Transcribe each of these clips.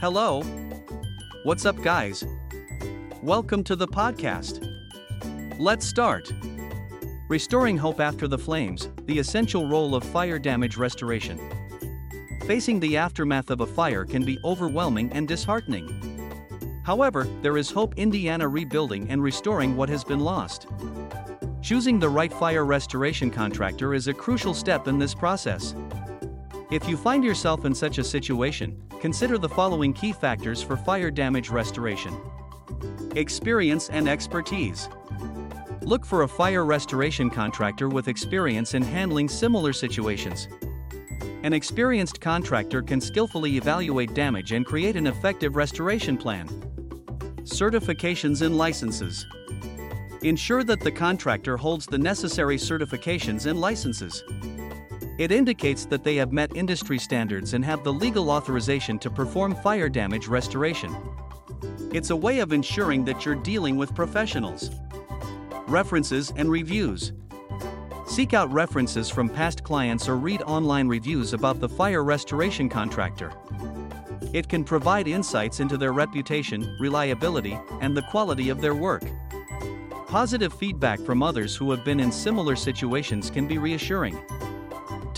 Hello. What's up, guys? Welcome to the podcast. Let's start. Restoring hope after the flames, the essential role of fire damage restoration. Facing the aftermath of a fire can be overwhelming and disheartening. However, there is hope Indiana rebuilding and restoring what has been lost. Choosing the right fire restoration contractor is a crucial step in this process. If you find yourself in such a situation, consider the following key factors for fire damage restoration experience and expertise. Look for a fire restoration contractor with experience in handling similar situations. An experienced contractor can skillfully evaluate damage and create an effective restoration plan. Certifications and licenses. Ensure that the contractor holds the necessary certifications and licenses. It indicates that they have met industry standards and have the legal authorization to perform fire damage restoration. It's a way of ensuring that you're dealing with professionals. References and reviews. Seek out references from past clients or read online reviews about the fire restoration contractor. It can provide insights into their reputation, reliability, and the quality of their work. Positive feedback from others who have been in similar situations can be reassuring.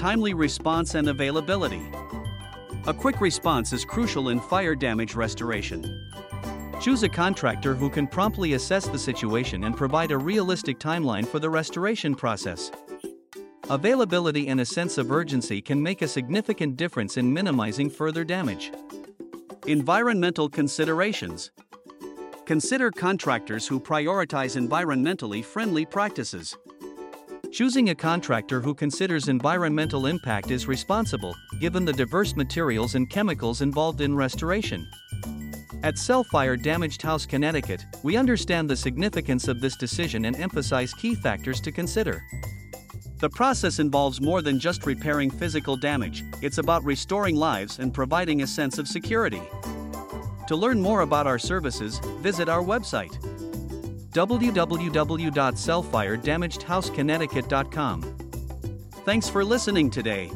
Timely response and availability. A quick response is crucial in fire damage restoration. Choose a contractor who can promptly assess the situation and provide a realistic timeline for the restoration process. Availability and a sense of urgency can make a significant difference in minimizing further damage. Environmental considerations. Consider contractors who prioritize environmentally friendly practices. Choosing a contractor who considers environmental impact is responsible, given the diverse materials and chemicals involved in restoration. At Sell Fire Damaged House Connecticut, we understand the significance of this decision and emphasize key factors to consider. The process involves more than just repairing physical damage, it's about restoring lives and providing a sense of security. To learn more about our services, visit our website www.sellfiredamagedhouseconnecticut.com. Thanks for listening today.